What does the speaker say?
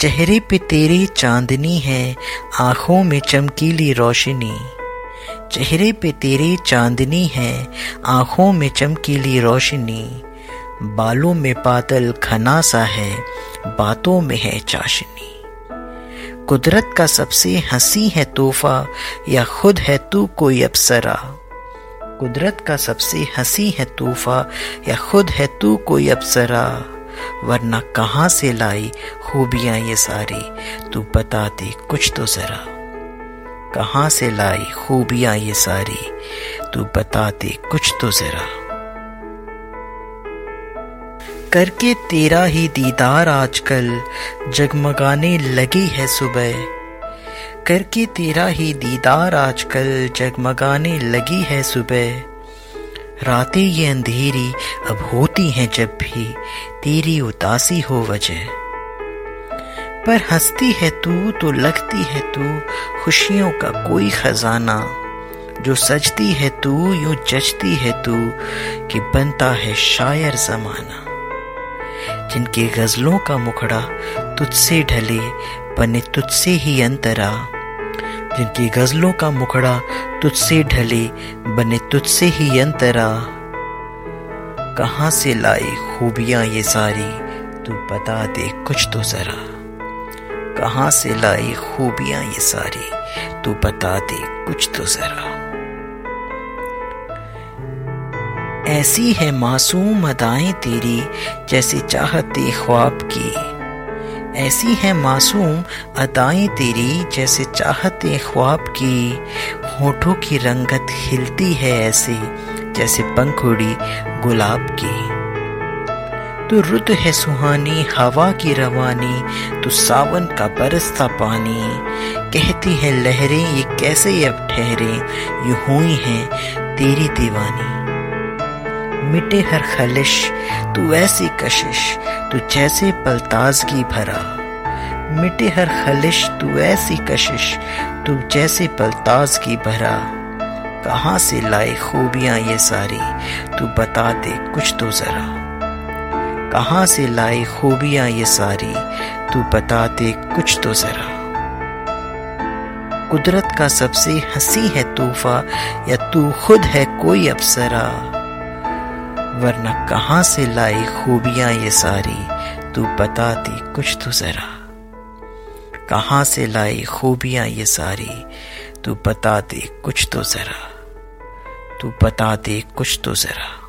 चेहरे पे तेरी चांदनी है, आँखों में चमकीली रोशनी। चेहरे पे तेरी चांदनी है, आँखों में चमकीली रोशनी। बालों में बादल घना सा है, बातों में है चाशनी। कुदरत का सबसे हँसी है तोहफा, या खुद है तू कोई अप्सरा। कुदरत का सबसे हँसी है तोहफा, या खुद है तू कोई अप्सरा। वरना कहाँ से लाई खूबियाँ ये सारी, तू बता दे कुछ तो जरा। कहाँ से लाई खूबियाँ ये सारी, तू बता दे कुछ तो जरा। करके तेरा ही दीदार आजकल जगमगाने लगी है सुबह। करके तेरा ही दीदार आजकल जगमगाने लगी है सुबह। रातें ये अंधेरी अब होती हैं जब भी, तेरी उदासी हो वजह। पर हंसती है तू तो लगती है तू, खुशियों का कोई खजाना। जो सजती है तू, यूँ जचती है तू, कि बनता है शायर जमाना। जिनके गजलों का मुखड़ा तुझसे ढले, बने तुझसे ही अंतरा। जिनकी गजलों का मुखड़ा तुझसे ढले, बने तुझसे ही अंतरा। कहाँ से लाई खूबियाँ ये सारी, तू बता दे कुछ तो जरा। कहाँ से लाई खूबियाँ ये सारी? तू बता दे, कुछ तो जरा। ऐसी है मासूम अदाएँ तेरी, जैसे चाहते ख्वाब की। ऐसी है मासूम अदाएँ तेरी, जैसे चाहते ख्वाब की। होठों की रंगत खिलती है ऐसे, जैसे पंखुड़ी गुलाब की। तू रुत है सुहानी, हवा की रवानी, तू सावन का बरसता पानी। कहती है लहरें, ये कैसे अब ठहरे? यू हुई हैं तेरी दीवानी। मिटे हर खलिश, तू ऐसी कशिश, तू जैसे पलताज की भरा। मिटे हर खलिश, तू ऐसी कशिश, तू जैसे पलताज की भरा। कहाँ से लाए खूबियाँ ये सारी? तू बता दे कुछ तो जरा। कहाँ से लाई खूबियाँ ये सारी? तू बता दे कुछ तो जरा। कुदरत का सबसे हँसी है तूफा या तू खुद है कोई अप्सरा? वरना कहाँ से लाई खूबियाँ ये सारी? तू बता दे कुछ तो जरा। कहाँ से लाई खूबियाँ ये सारी? तू बता दे कुछ तो जरा। तू बता दे कुछ तो जरा।